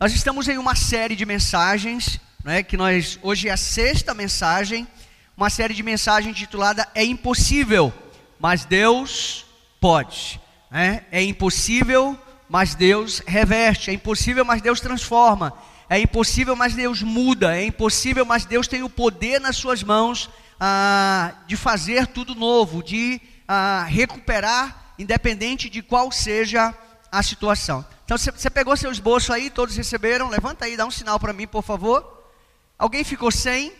Nós estamos em uma série de mensagens, né, que nós hoje é a sexta mensagem, uma série de mensagens titulada É Impossível, mas Deus pode. Né? É impossível, mas Deus reverte. É impossível, mas Deus transforma. É impossível, mas Deus muda. É impossível, mas Deus tem o poder nas suas mãos ah, de fazer tudo novo, de ah, recuperar, independente de qual seja a situação. Então você pegou seu esboço aí, todos receberam? Levanta aí, dá um sinal para mim, por favor. Alguém ficou sem?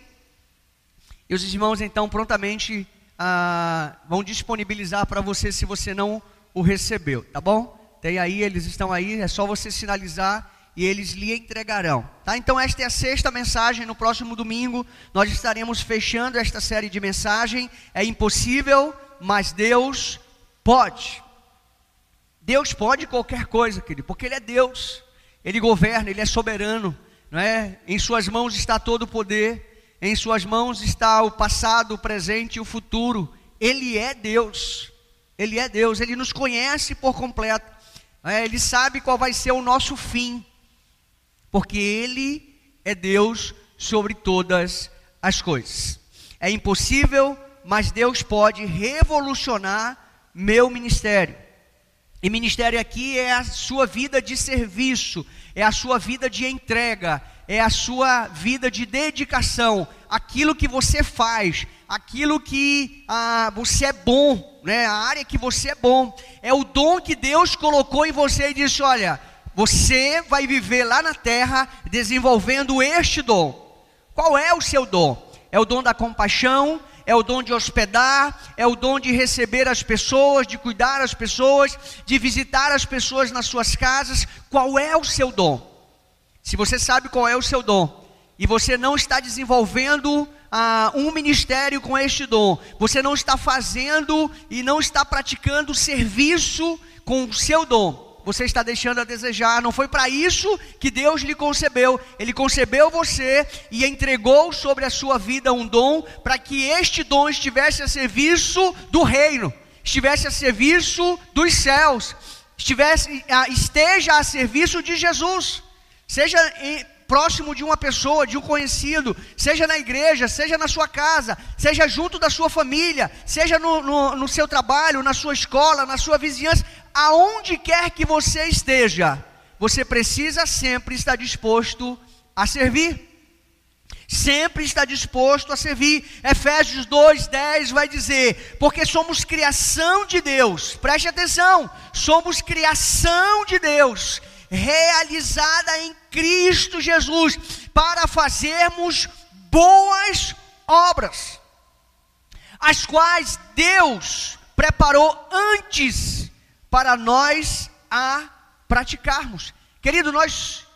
E os irmãos então prontamente ah, vão disponibilizar para você se você não o recebeu, tá bom? Tem aí, eles estão aí, é só você sinalizar e eles lhe entregarão. Tá? Então esta é a sexta mensagem. No próximo domingo nós estaremos fechando esta série de mensagem. É impossível, mas Deus pode. Deus pode qualquer coisa, querido, porque Ele é Deus. Ele governa, Ele é soberano, não é? Em Suas mãos está todo o poder. Em Suas mãos está o passado, o presente e o futuro. Ele é Deus. Ele é Deus. Ele nos conhece por completo. É? Ele sabe qual vai ser o nosso fim porque Ele é Deus sobre todas as coisas. É impossível, mas Deus pode revolucionar meu ministério. E ministério aqui é a sua vida de serviço, é a sua vida de entrega, é a sua vida de dedicação, aquilo que você faz, aquilo que ah, você é bom, né? a área que você é bom, é o dom que Deus colocou em você e disse: olha, você vai viver lá na terra desenvolvendo este dom. Qual é o seu dom? É o dom da compaixão, é o dom de hospedar, é o dom de receber as pessoas, de cuidar as pessoas, de visitar as pessoas nas suas casas. Qual é o seu dom? Se você sabe qual é o seu dom e você não está desenvolvendo ah, um ministério com este dom, você não está fazendo e não está praticando serviço com o seu dom, você está deixando a desejar. Não foi para isso que Deus lhe concebeu. Ele concebeu você e entregou sobre a sua vida um dom para que este dom estivesse a serviço do reino, estivesse a serviço dos céus, estivesse, esteja a serviço de Jesus. Seja em, próximo de uma pessoa, de um conhecido, seja na igreja, seja na sua casa, seja junto da sua família, seja no, no, no seu trabalho, na sua escola, na sua vizinhança, aonde quer que você esteja, você precisa sempre estar disposto a servir. Sempre está disposto a servir. Efésios 2:10 vai dizer: "Porque somos criação de Deus". Preste atenção, somos criação de Deus, realizada em Cristo Jesus, para fazermos boas obras, as quais Deus preparou antes para nós a praticarmos. Querido, nós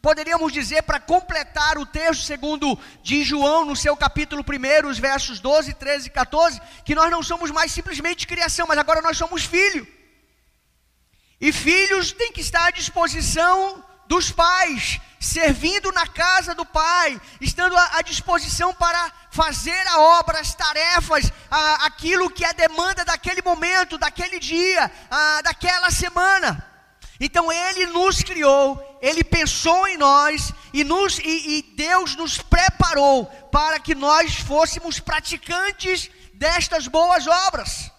poderíamos dizer, para completar o texto segundo de João, no seu capítulo 1, os versos 12, 13 e 14, que nós não somos mais simplesmente criação, mas agora nós somos filho. E filhos têm que estar à disposição dos pais, servindo na casa do pai, estando à disposição para fazer a obra, as tarefas, a, aquilo que é demanda daquele momento, daquele dia, a, daquela semana. Então Ele nos criou, Ele pensou em nós e, nos, e, e Deus nos preparou para que nós fôssemos praticantes destas boas obras.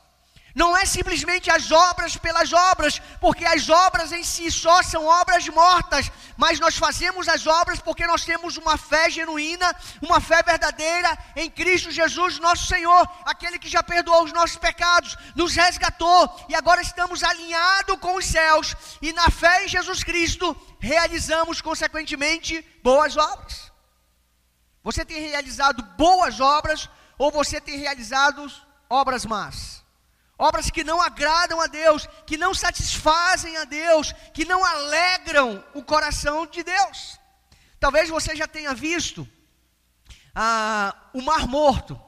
Não é simplesmente as obras pelas obras, porque as obras em si só são obras mortas, mas nós fazemos as obras porque nós temos uma fé genuína, uma fé verdadeira em Cristo Jesus, nosso Senhor, aquele que já perdoou os nossos pecados, nos resgatou e agora estamos alinhados com os céus e na fé em Jesus Cristo realizamos consequentemente boas obras. Você tem realizado boas obras ou você tem realizado obras más? Obras que não agradam a Deus, que não satisfazem a Deus, que não alegram o coração de Deus. Talvez você já tenha visto ah, o Mar Morto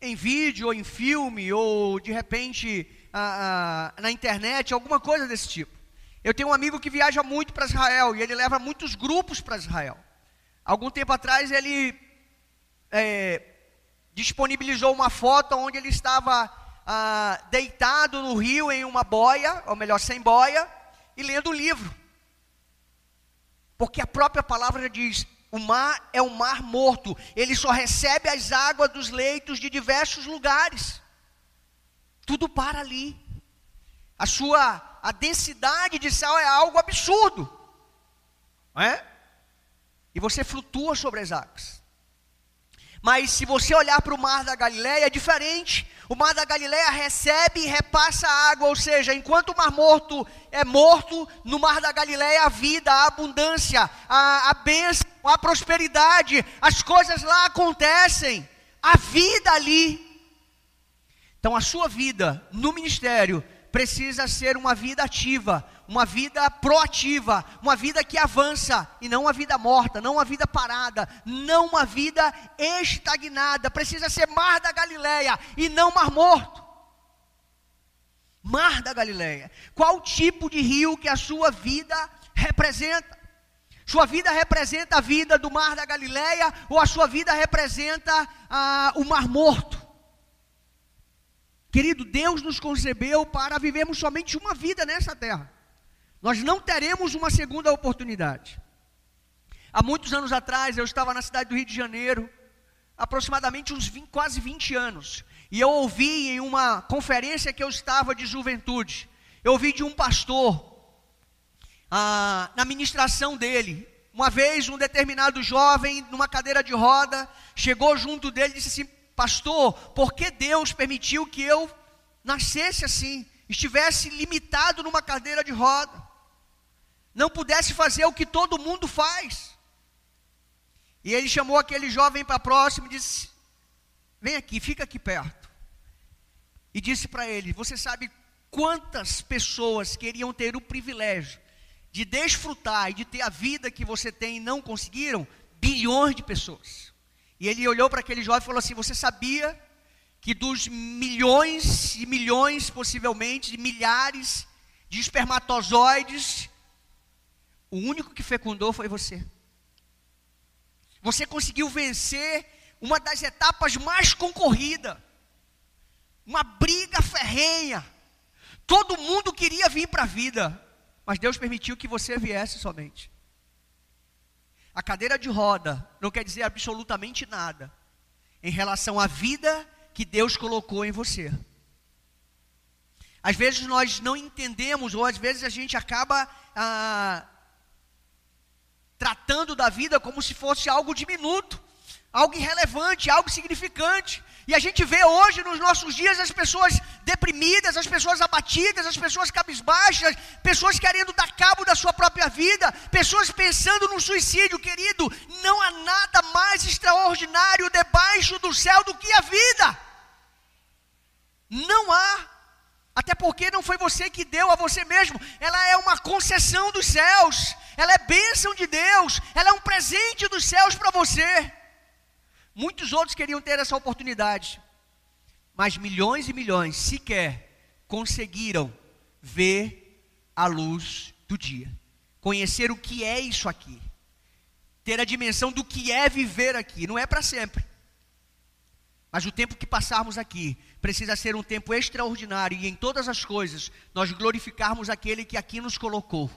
em vídeo ou em filme ou de repente ah, ah, na internet, alguma coisa desse tipo. Eu tenho um amigo que viaja muito para Israel e ele leva muitos grupos para Israel. Algum tempo atrás ele é, disponibilizou uma foto onde ele estava ah, deitado no rio em uma boia, ou melhor, sem boia, e lendo o livro. Porque a própria palavra diz: o mar é um mar morto, ele só recebe as águas dos leitos de diversos lugares. Tudo para ali. A sua a densidade de sal é algo absurdo. Não é? E você flutua sobre as águas. Mas se você olhar para o mar da Galileia, é diferente. O mar da Galileia recebe e repassa a água, ou seja, enquanto o mar morto é morto, no mar da Galileia a vida, a abundância, a, a bênção, a prosperidade, as coisas lá acontecem, a vida ali. Então a sua vida no ministério precisa ser uma vida ativa, uma vida proativa, uma vida que avança e não uma vida morta, não uma vida parada, não uma vida estagnada. Precisa ser mar da Galileia e não mar morto. Mar da Galileia. Qual tipo de rio que a sua vida representa? Sua vida representa a vida do mar da Galileia ou a sua vida representa ah, o mar morto? Querido, Deus nos concebeu para vivermos somente uma vida nessa terra. Nós não teremos uma segunda oportunidade. Há muitos anos atrás, eu estava na cidade do Rio de Janeiro, aproximadamente uns 20, quase 20 anos, e eu ouvi em uma conferência que eu estava de juventude, eu ouvi de um pastor, ah, na ministração dele, uma vez um determinado jovem, numa cadeira de roda, chegou junto dele e disse assim: Pastor, por que Deus permitiu que eu nascesse assim, estivesse limitado numa cadeira de roda? não pudesse fazer o que todo mundo faz. E ele chamou aquele jovem para próximo e disse: Vem aqui, fica aqui perto. E disse para ele: Você sabe quantas pessoas queriam ter o privilégio de desfrutar e de ter a vida que você tem e não conseguiram? Bilhões de pessoas. E ele olhou para aquele jovem e falou assim: Você sabia que dos milhões e milhões, possivelmente, de milhares de espermatozoides o único que fecundou foi você. Você conseguiu vencer uma das etapas mais concorridas. Uma briga ferrenha. Todo mundo queria vir para a vida, mas Deus permitiu que você viesse somente. A cadeira de roda não quer dizer absolutamente nada em relação à vida que Deus colocou em você. Às vezes nós não entendemos, ou às vezes a gente acaba ah, tratando da vida como se fosse algo diminuto, algo irrelevante, algo significante. E a gente vê hoje nos nossos dias as pessoas deprimidas, as pessoas abatidas, as pessoas cabisbaixas, pessoas querendo dar cabo da sua própria vida, pessoas pensando no suicídio, querido. Não há nada mais extraordinário debaixo do céu do que a vida. Não há. Até porque não foi você que deu a você mesmo, ela é uma concessão dos céus, ela é bênção de Deus, ela é um presente dos céus para você. Muitos outros queriam ter essa oportunidade, mas milhões e milhões sequer conseguiram ver a luz do dia, conhecer o que é isso aqui, ter a dimensão do que é viver aqui, não é para sempre. Mas o tempo que passarmos aqui precisa ser um tempo extraordinário e em todas as coisas nós glorificarmos aquele que aqui nos colocou.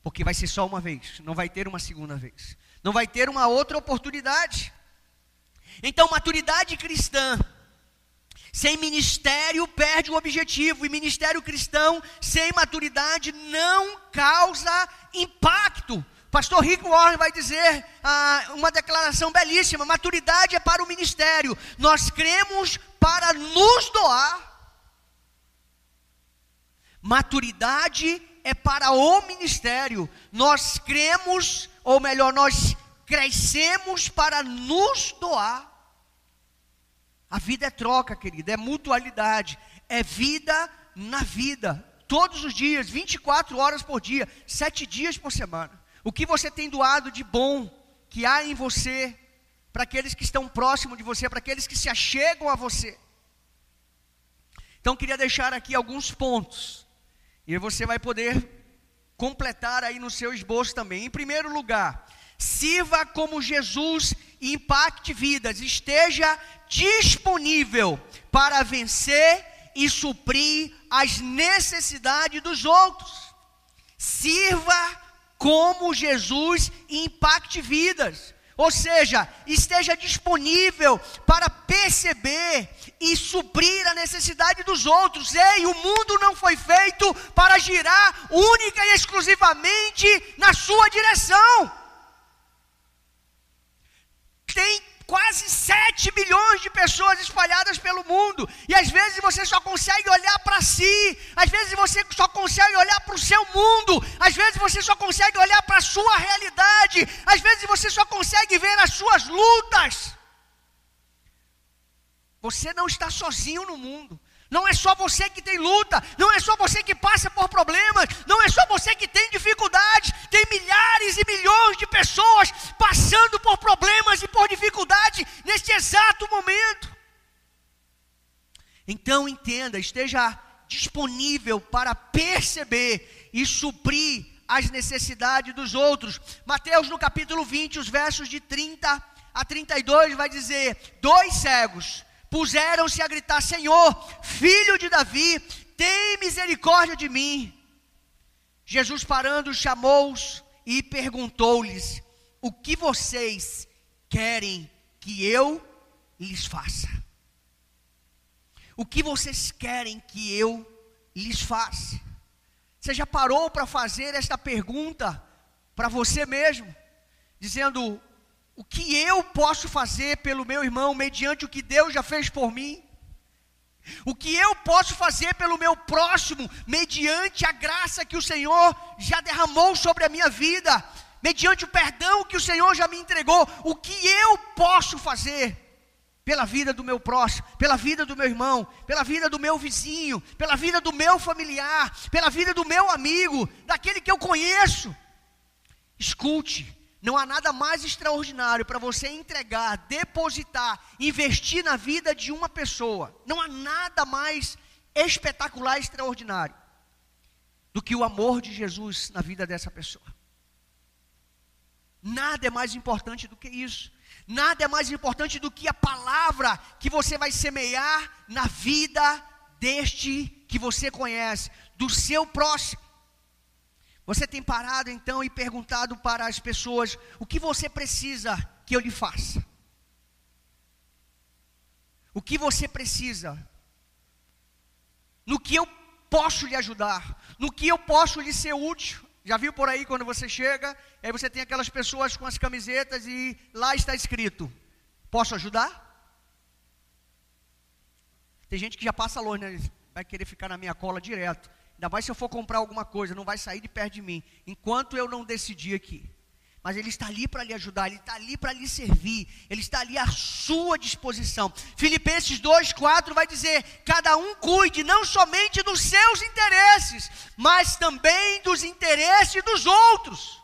Porque vai ser só uma vez, não vai ter uma segunda vez, não vai ter uma outra oportunidade. Então, maturidade cristã sem ministério perde o objetivo, e ministério cristão sem maturidade não causa impacto. Pastor Rick Warren vai dizer ah, uma declaração belíssima: maturidade é para o ministério, nós cremos para nos doar. Maturidade é para o ministério, nós cremos, ou melhor, nós crescemos para nos doar. A vida é troca, querida, é mutualidade, é vida na vida, todos os dias, 24 horas por dia, sete dias por semana. O que você tem doado de bom que há em você, para aqueles que estão próximos de você, para aqueles que se achegam a você. Então, queria deixar aqui alguns pontos, e você vai poder completar aí no seu esboço também. Em primeiro lugar, sirva como Jesus e impacte vidas, esteja disponível para vencer e suprir as necessidades dos outros. Sirva como Jesus impacte vidas. Ou seja, esteja disponível para perceber e suprir a necessidade dos outros. Ei, o mundo não foi feito para girar única e exclusivamente na sua direção. Tem quase 7 milhões de pessoas espalhadas pelo mundo, e às vezes você só consegue olhar para si, às vezes você só consegue olhar para o seu mundo, às vezes você só consegue olhar para a sua realidade, às vezes você só consegue ver as suas lutas. Você não está sozinho no mundo. Não é só você que tem luta, não é só você que passa por problemas, não é só você que tem dificuldades, tem milhares e milhões de pessoas passando por problemas e por dificuldade neste exato momento. Então entenda, esteja disponível para perceber e suprir as necessidades dos outros. Mateus no capítulo 20, os versos de 30 a 32 vai dizer: dois cegos puseram-se a gritar: Senhor, filho de Davi, tem misericórdia de mim. Jesus parando, chamou-os e perguntou-lhes: O que vocês querem que eu lhes faça? O que vocês querem que eu lhes faça? Você já parou para fazer esta pergunta para você mesmo? Dizendo: o que eu posso fazer pelo meu irmão mediante o que Deus já fez por mim? O que eu posso fazer pelo meu próximo mediante a graça que o Senhor já derramou sobre a minha vida, mediante o perdão que o Senhor já me entregou? O que eu posso fazer pela vida do meu próximo, pela vida do meu irmão, pela vida do meu vizinho, pela vida do meu familiar, pela vida do meu amigo, daquele que eu conheço? Escute, não há nada mais extraordinário para você entregar, depositar, investir na vida de uma pessoa. Não há nada mais espetacular extraordinário do que o amor de Jesus na vida dessa pessoa. Nada é mais importante do que isso. Nada é mais importante do que a palavra que você vai semear na vida deste que você conhece, do seu próximo. Você tem parado então e perguntado para as pessoas: o que você precisa que eu lhe faça? O que você precisa? No que eu posso lhe ajudar? No que eu posso lhe ser útil? Já viu por aí quando você chega, aí você tem aquelas pessoas com as camisetas e lá está escrito: Posso ajudar? Tem gente que já passa longe, né? Vai querer ficar na minha cola direto. Ainda mais se eu for comprar alguma coisa, não vai sair de perto de mim, enquanto eu não decidir aqui. Mas Ele está ali para lhe ajudar, Ele está ali para lhe servir, Ele está ali à sua disposição. Filipenses 2,4 vai dizer: cada um cuide não somente dos seus interesses, mas também dos interesses dos outros.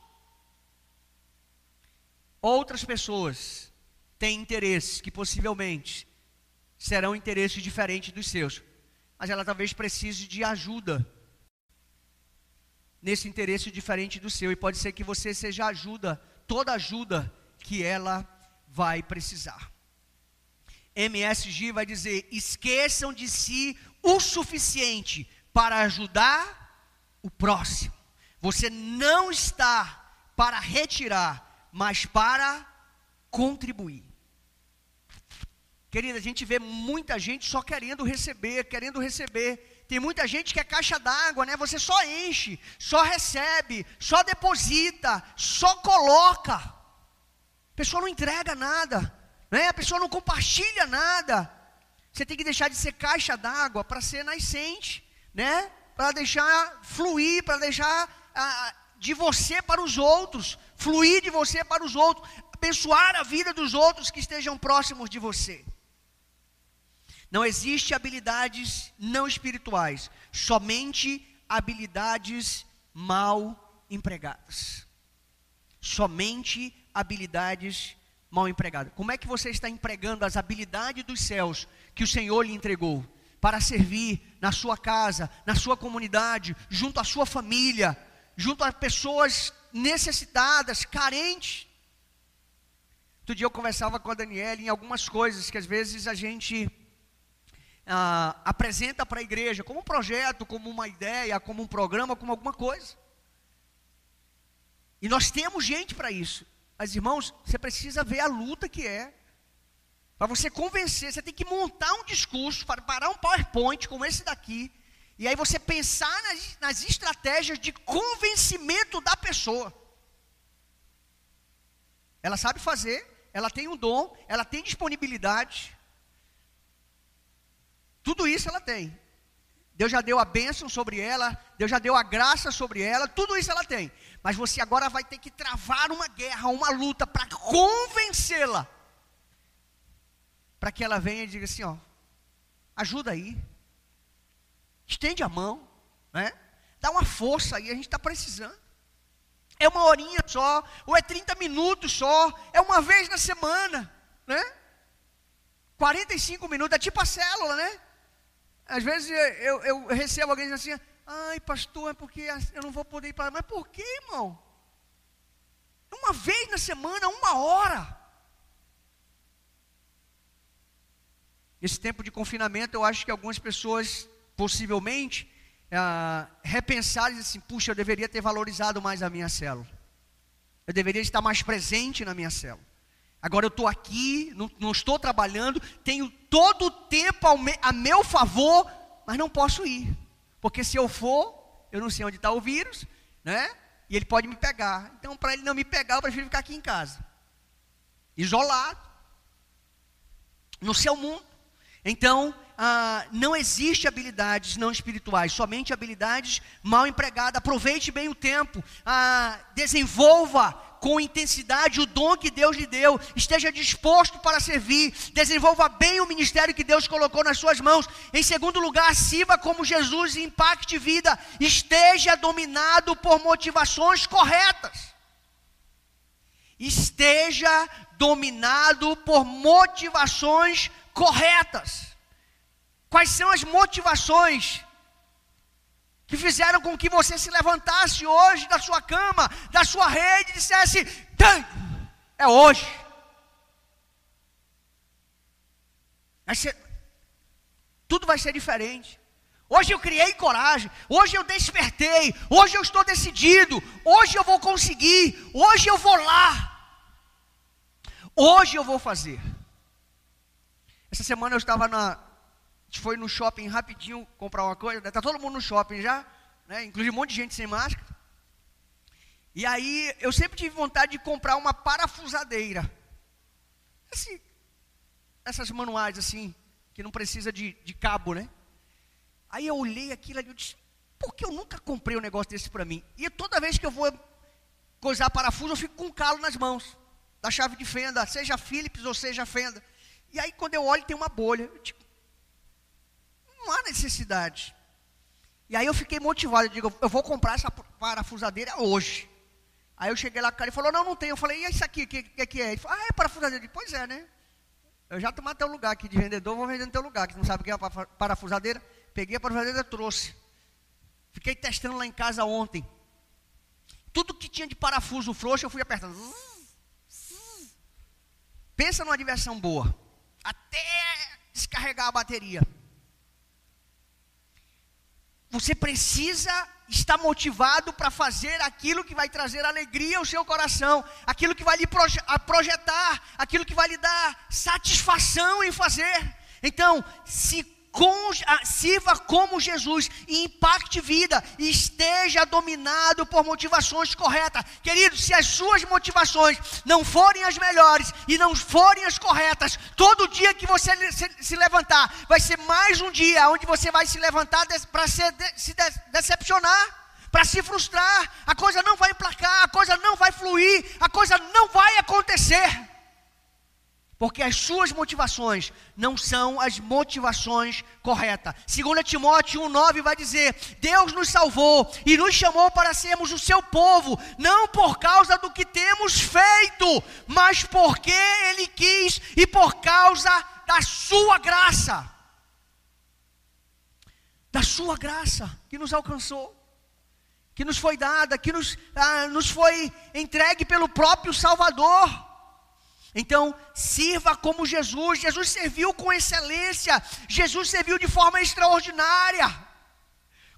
Outras pessoas têm interesses que possivelmente serão interesses diferentes dos seus, mas ela talvez precise de ajuda nesse interesse diferente do seu. E pode ser que você seja ajuda, toda ajuda que ela vai precisar. MSG vai dizer: esqueçam de si o suficiente para ajudar o próximo. Você não está para retirar, mas para contribuir. Querida, a gente vê muita gente só querendo receber, querendo receber. Tem muita gente que é caixa d'água, né? Você só enche, só recebe, só deposita, só coloca. A pessoa não entrega nada, né? A pessoa não compartilha nada. Você tem que deixar de ser caixa d'água para ser nascente, né? Para deixar fluir, para deixar ah, de você para os outros, fluir de você para os outros, abençoar a vida dos outros que estejam próximos de você. Não existe habilidades não espirituais, somente habilidades mal empregadas. Somente habilidades mal empregadas. Como é que você está empregando as habilidades dos céus que o Senhor lhe entregou para servir na sua casa, na sua comunidade, junto à sua família, junto a pessoas necessitadas, carentes? Outro dia eu conversava com a Daniela em algumas coisas que às vezes a gente ah, apresenta para a igreja como um projeto, como uma ideia, como um programa, como alguma coisa. E nós temos gente para isso. Mas irmãos, você precisa ver a luta que é. Para você convencer, você tem que montar um discurso, parar um PowerPoint como esse daqui, e aí você pensar nas, nas estratégias de convencimento da pessoa. Ela sabe fazer, ela tem um dom, ela tem disponibilidade. Tudo isso ela tem. Deus já deu a bênção sobre ela, Deus já deu a graça sobre ela, tudo isso ela tem. Mas você agora vai ter que travar uma guerra, uma luta para convencê-la para que ela venha e diga assim: ó, ajuda aí, estende a mão, né? Dá uma força aí, a gente está precisando. É uma horinha só, ou é 30 minutos só, é uma vez na semana, né? 45 minutos, é tipo a célula, né? Às vezes eu, eu recebo alguém dizendo assim, ai pastor, é porque eu não vou poder ir para. Mas por que, irmão? Uma vez na semana, uma hora. Esse tempo de confinamento, eu acho que algumas pessoas, possivelmente, ah, repensaram e assim: puxa, eu deveria ter valorizado mais a minha célula. Eu deveria estar mais presente na minha célula. Agora eu estou aqui, não, não, estou trabalhando, tenho todo o tempo me, a meu favor, mas não posso ir. Porque se eu for, eu não sei onde está o vírus, né? E ele pode me pegar. Então, para ele não me pegar, eu prefiro ficar aqui em casa. Isolado. No seu mundo. Então, ah, não existe habilidades não espirituais, somente habilidades mal empregadas. Aproveite bem o tempo, ah, desenvolva com intensidade o dom que Deus lhe deu, esteja disposto para servir, desenvolva bem o ministério que Deus colocou nas suas mãos. Em segundo lugar, sirva como Jesus e impacte vida, esteja dominado por motivações corretas. Esteja dominado por motivações corretas. Quais são as motivações que fizeram com que você se levantasse hoje da sua cama, da sua rede e dissesse: é hoje. Vai ser, tudo vai ser diferente. Hoje eu criei coragem, hoje eu despertei, hoje eu estou decidido, hoje eu vou conseguir, hoje eu vou lá, hoje eu vou fazer. Essa semana eu estava na. Gente foi no shopping rapidinho comprar uma coisa. Está todo mundo no shopping já, né? Inclusive um monte de gente sem máscara. E aí eu sempre tive vontade de comprar uma parafusadeira. Assim, essas manuais assim, que não precisa de, de cabo, né? Aí eu olhei aquilo ali e disse, por que eu nunca comprei um negócio desse para mim? E toda vez que eu vou coisar parafuso, eu fico com um calo nas mãos. Da chave de fenda, seja Philips ou seja fenda. E aí quando eu olho tem uma bolha. Eu digo, não há necessidade. E aí eu fiquei motivado, eu digo, eu vou comprar essa parafusadeira hoje. Aí eu cheguei lá, o cara falou, não, não tem. Eu falei, e isso aqui, o que, que, que, é? Ele falou, ah, é parafusadeira. Eu pois é, né? Eu já tomei teu lugar aqui de vendedor, vou vender no teu lugar, que não sabe o que é parafusadeira. Peguei a parafusadeira e trouxe. Fiquei testando lá em casa ontem. Tudo que tinha de parafuso frouxo, eu fui apertando. Pensa numa diversão boa até descarregar a bateria. Você precisa estar motivado para fazer aquilo que vai trazer alegria ao seu coração, aquilo que vai lhe projetar, aquilo que vai lhe dar satisfação em fazer. Então, se com, sirva como Jesus e impacte vida, e esteja dominado por motivações corretas. Querido, se as suas motivações não forem as melhores e não forem as corretas, todo dia que você se, levantar, vai ser mais um dia onde você vai se levantar para se, se de, decepcionar. Para se frustrar, a coisa não vai emplacar, a coisa não vai fluir, a coisa não vai acontecer porque as suas motivações não são as motivações corretas. 2 Timóteo 1,9 vai dizer: Deus nos salvou e nos chamou para sermos o seu povo, não por causa do que temos feito, mas porque Ele quis e por causa da sua graça. Da sua graça que nos alcançou, que nos foi dada, que nos, ah, nos foi entregue pelo próprio Salvador. Então, sirva como Jesus. Jesus serviu com excelência. Jesus serviu de forma extraordinária.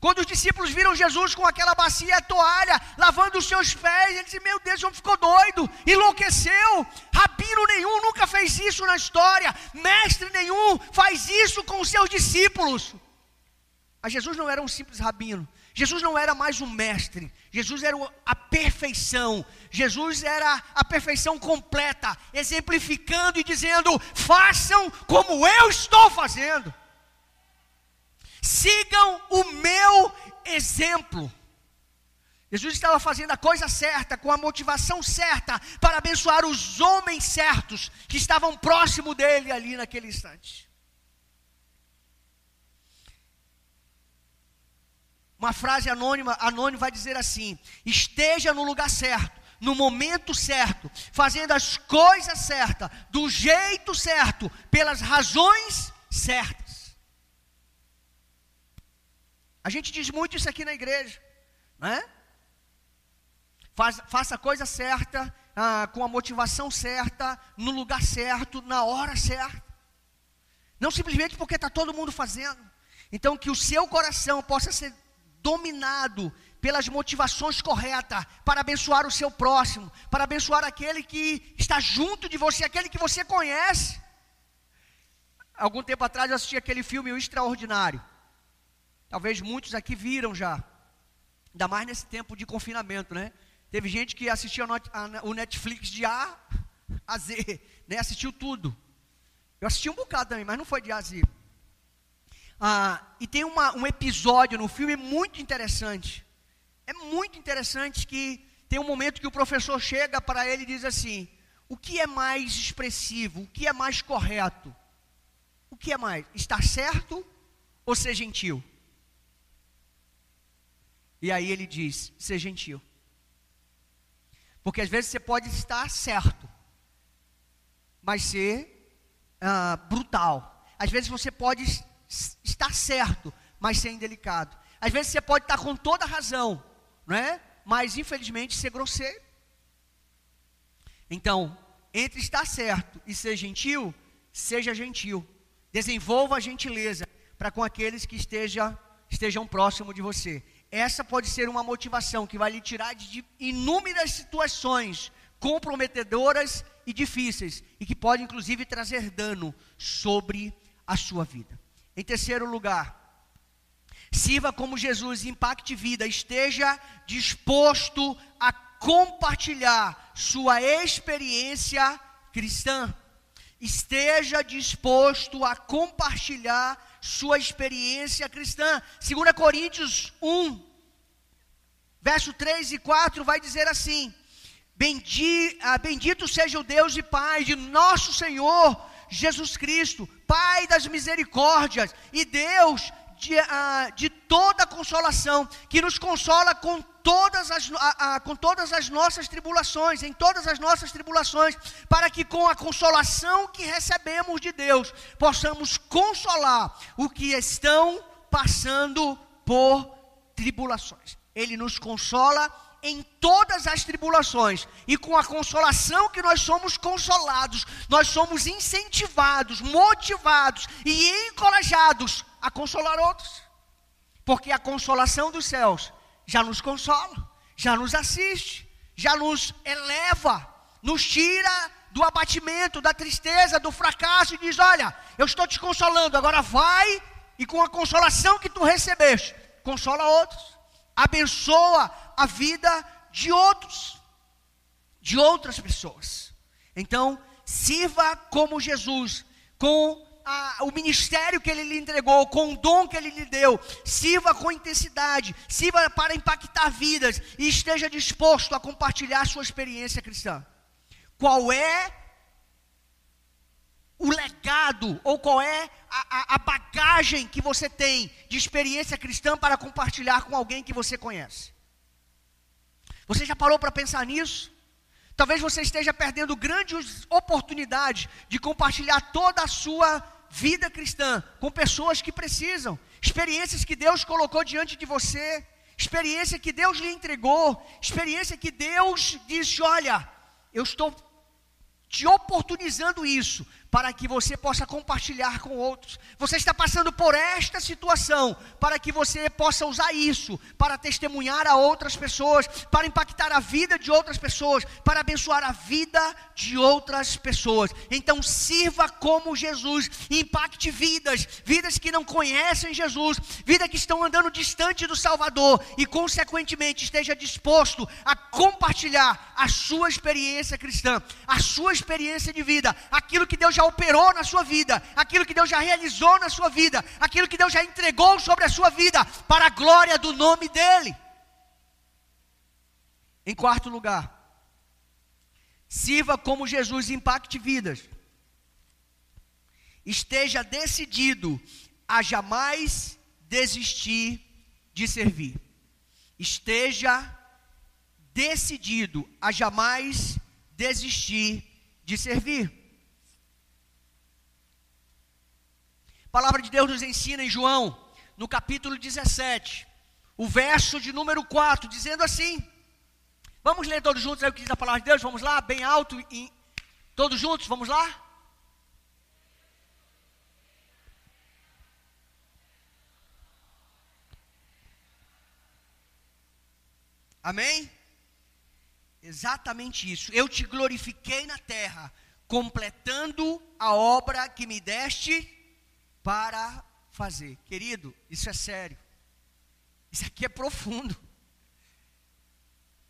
Quando os discípulos viram Jesus com aquela bacia toalha, lavando os seus pés, eles disseram: Meu Deus, o homem ficou doido, enlouqueceu. Rabino nenhum nunca fez isso na história, mestre nenhum faz isso com os seus discípulos. Mas Jesus não era um simples rabino, Jesus não era mais um mestre, Jesus era a perfeição, Jesus era a perfeição completa, exemplificando e dizendo: façam como eu estou fazendo sigam o meu exemplo. Jesus estava fazendo a coisa certa, com a motivação certa, para abençoar os homens certos que estavam próximo dele ali naquele instante. Uma frase anônima, anônima vai dizer assim: esteja no lugar certo, no momento certo, fazendo as coisas certas, do jeito certo, pelas razões certas. A gente diz muito isso aqui na igreja, né? Faz, faça a coisa certa, ah, com a motivação certa, no lugar certo, na hora certa. Não simplesmente porque está todo mundo fazendo. Então, que o seu coração possa ser dominado pelas motivações corretas para abençoar o seu próximo, para abençoar aquele que está junto de você, aquele que você conhece. Algum tempo atrás eu assisti aquele filme O Extraordinário. Talvez muitos aqui viram já. Ainda mais nesse tempo de confinamento, né? Teve gente que assistiu o Netflix de A a Z, né? Assistiu tudo. Eu assisti um bocado também, mas não foi de A a Z. Ah, e tem uma, um episódio no filme muito interessante. É muito interessante que tem um momento que o professor chega para ele e diz assim: o que é mais expressivo? O que é mais correto? O que é mais? Estar certo ou ser gentil? E aí ele diz: ser gentil. Porque às vezes você pode estar certo, mas ser uh, brutal. Às vezes você pode estar certo, mas ser indelicado. Às vezes você pode estar com toda razão, não é? Mas infelizmente ser grosseiro. Então, entre estar certo e ser gentil, seja gentil. Desenvolva a gentileza para com aqueles que esteja, estejam próximo de você. Essa pode ser uma motivação que vai lhe tirar de inúmeras situações comprometedoras e difíceis e que pode inclusive trazer dano sobre a sua vida. Em terceiro lugar, sirva como Jesus, impacte vida, esteja disposto a compartilhar sua experiência cristã. Esteja disposto a compartilhar sua experiência cristã. 2 Coríntios 1, verso 3 e 4 vai dizer assim: ah, Bendito seja o Deus e Pai de nosso Senhor Jesus Cristo, Pai das misericórdias e Deus de, uh, de toda consolação, que nos consola com todas, as, com todas as nossas tribulações, em todas as nossas tribulações, para que com a consolação que recebemos de Deus, possamos consolar o que estão passando por tribulações. Ele nos consola em todas as tribulações, e com a consolação que nós somos consolados, nós somos incentivados, motivados e encorajados a consolar outros, porque a consolação dos céus já nos consola, já nos assiste, já nos eleva, nos tira do abatimento, da tristeza, do fracasso e diz: Olha, eu estou te consolando, agora vai e com a consolação que tu recebeste, consola outros, abençoa a vida de outros, de outras pessoas. Então, sirva como Jesus, com a, o ministério que ele lhe entregou, com o dom que ele lhe deu, sirva com intensidade, sirva para impactar vidas e esteja disposto a compartilhar sua experiência cristã. Qual é o legado ou qual é a, a, a bagagem que você tem de experiência cristã para compartilhar com alguém que você conhece? Você já parou para pensar nisso? Talvez você esteja perdendo grandes oportunidades de compartilhar toda a sua vida cristã com pessoas que precisam, experiências que Deus colocou diante de você, experiência que Deus lhe entregou, experiência que Deus disse: Olha, eu estou te oportunizando isso para que você possa compartilhar com outros. Você está passando por esta situação para que você possa usar isso para testemunhar a outras pessoas, para impactar a vida de outras pessoas, para abençoar a vida de outras pessoas. Então sirva como Jesus, impacte vidas, vidas que não conhecem Jesus, vidas que estão andando distante do Salvador e consequentemente esteja disposto a compartilhar a sua experiência cristã, a sua experiência de vida, aquilo que Deus já operou na sua vida, aquilo que Deus já realizou na sua vida, aquilo que Deus já entregou sobre a sua vida, para a glória do nome dEle. Em quarto lugar, sirva como Jesus impacte vidas. Esteja decidido a jamais desistir de servir. Esteja decidido a jamais desistir de servir. A palavra de Deus nos ensina em João, no capítulo 17, o verso de número 4, dizendo assim: Vamos ler todos juntos aí o que diz a palavra de Deus? Vamos lá, bem alto, e todos juntos, vamos lá? Amém? Exatamente isso. Eu te glorifiquei na terra, completando a obra que me deste para fazer. Querido, isso é sério. Isso aqui é profundo.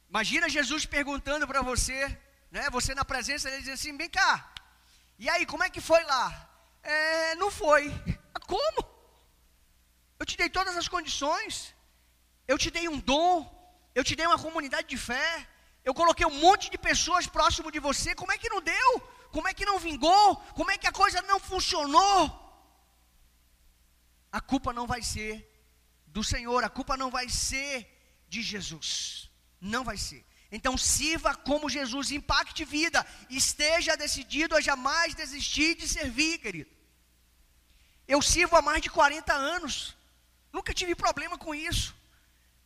Imagina Jesus perguntando para você, né? Você na presença dele dizendo assim: vem cá. E aí, como é que foi lá? É, não foi. Como? Eu te dei todas as condições. Eu te dei um dom. Eu te dei uma comunidade de fé. Eu coloquei um monte de pessoas próximo de você. Como é que não deu? Como é que não vingou? Como é que a coisa não funcionou? A culpa não vai ser do Senhor, a culpa não vai ser de Jesus. Não vai ser. Então sirva como Jesus, impacte vida, esteja decidido a jamais desistir de servir, querido. Eu sirvo há mais de 40 anos, nunca tive problema com isso.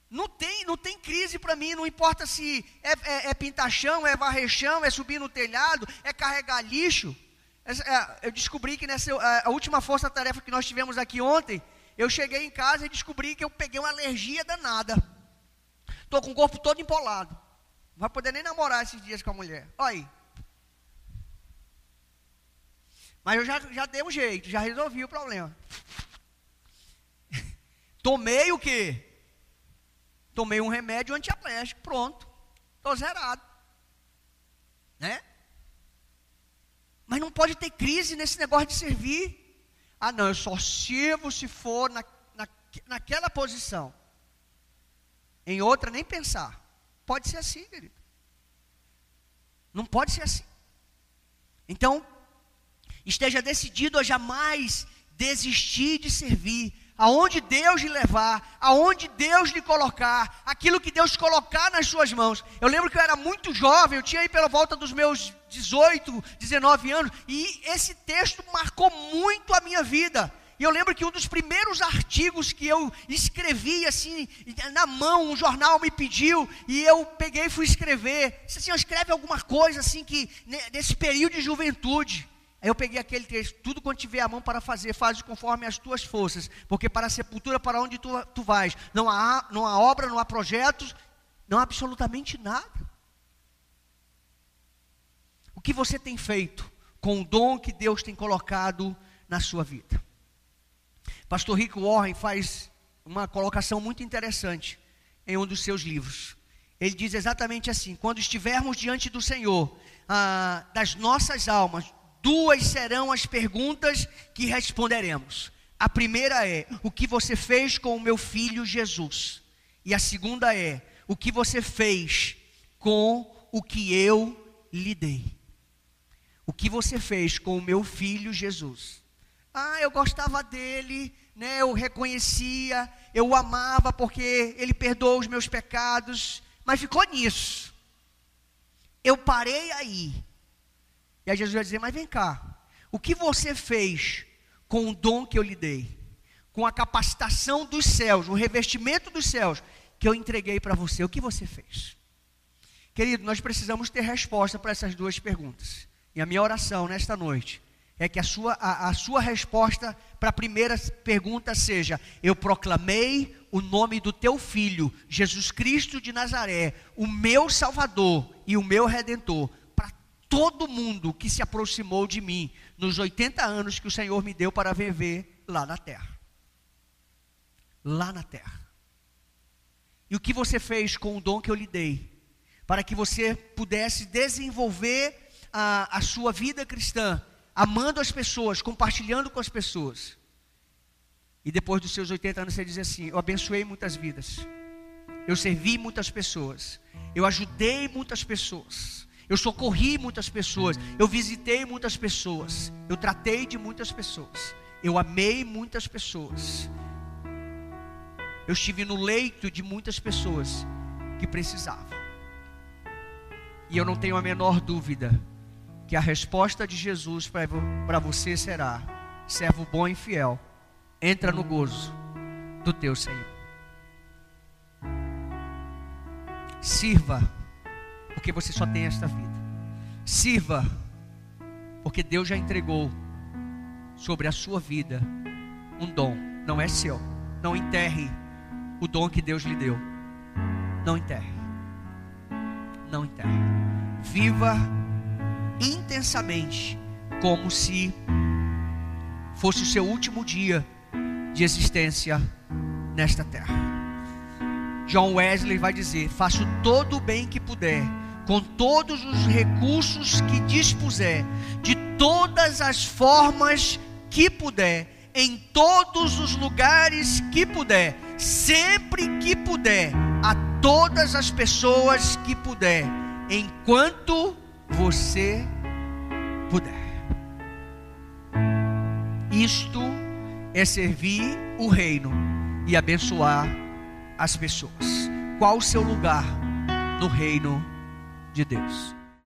Não tem, não tem crise para mim, não importa se é, é, é pintar chão, é varrer chão, é subir no telhado, é carregar lixo. É, eu descobri que nessa a última força-tarefa que nós tivemos aqui ontem, eu cheguei em casa e descobri que eu peguei uma alergia danada. Estou com o corpo todo empolado. Não vai poder nem namorar esses dias com a mulher. Olha aí. Mas eu já, já dei um jeito, já resolvi o problema. Tomei o quê? Tomei um remédio antialérgico, pronto. Estou zerado. Né? Mas não pode ter crise nesse negócio de servir. Ah, não, eu só sirvo se for na, na, naquela posição. Em outra, nem pensar. Pode ser assim, querido. Não pode ser assim. Então, esteja decidido a jamais desistir de servir aonde Deus lhe levar, aonde Deus lhe colocar, aquilo que Deus colocar nas suas mãos. Eu lembro que eu era muito jovem, eu tinha aí pela volta dos meus 18, 19 anos, e esse texto marcou muito a minha vida. E eu lembro que um dos primeiros artigos que eu escrevi assim, na mão, um jornal me pediu, e eu peguei e fui escrever. Disse assim, escreve alguma coisa assim que nesse período de juventude. Aí eu peguei aquele texto, tudo quanto tiver a mão para fazer, faz conforme as tuas forças, porque para a sepultura, para onde tu, tu vais, não há, não há obra, não há projetos, não há absolutamente nada. O que você tem feito com o dom que Deus tem colocado na sua vida? Pastor Rick Warren faz uma colocação muito interessante em um dos seus livros. Ele diz exatamente assim: quando estivermos diante do Senhor, ah, das nossas almas, duas serão as perguntas que responderemos. A primeira é: o que você fez com o meu filho Jesus? E a segunda é: o que você fez com o que eu lhe dei? O que você fez com o meu filho Jesus? Ah, eu gostava dele, né? Eu reconhecia, eu o amava porque ele perdoou os meus pecados, mas ficou nisso. Eu parei aí e aí Jesus vai dizer: Mas vem cá, o que você fez com o dom que eu lhe dei? Com a capacitação dos céus, o revestimento dos céus que eu entreguei para você, o que você fez? Querido, nós precisamos ter resposta para essas duas perguntas. E a minha oração nesta noite é que a sua, a, a sua resposta para a primeira pergunta seja: Eu proclamei o nome do teu filho, Jesus Cristo de Nazaré, o meu Salvador e o meu Redentor, todo mundo que se aproximou de mim nos 80 anos que o Senhor me deu para viver lá na terra. Lá na terra. E o que você fez com o dom que eu lhe dei, para que você pudesse desenvolver a, a sua vida cristã amando as pessoas, compartilhando com as pessoas. E depois dos seus 80 anos você diz assim: Eu abençoei muitas vidas, eu servi muitas pessoas, eu ajudei muitas pessoas, eu socorri muitas pessoas, eu visitei muitas pessoas, eu tratei de muitas pessoas, eu amei muitas pessoas, eu estive no leito de muitas pessoas que precisavam. E eu não tenho a menor dúvida que a resposta de Jesus para você será: servo bom e fiel, entra no gozo do teu Senhor. Sirva, porque você só tem esta vida. Sirva, porque Deus já entregou sobre a sua vida um dom, não é seu. Não enterre o dom que Deus lhe deu. Não enterre. Não enterre. Viva intensamente, como se fosse o seu último dia de existência nesta terra. John Wesley vai dizer: Faço todo o bem que puder, com todos os recursos que dispuser, de todas as formas que puder, em todos os lugares que puder, sempre que puder, a todas as pessoas que puder, enquanto você puder. Isto é servir o reino e abençoar as pessoas. Qual o seu lugar no reino de Deus?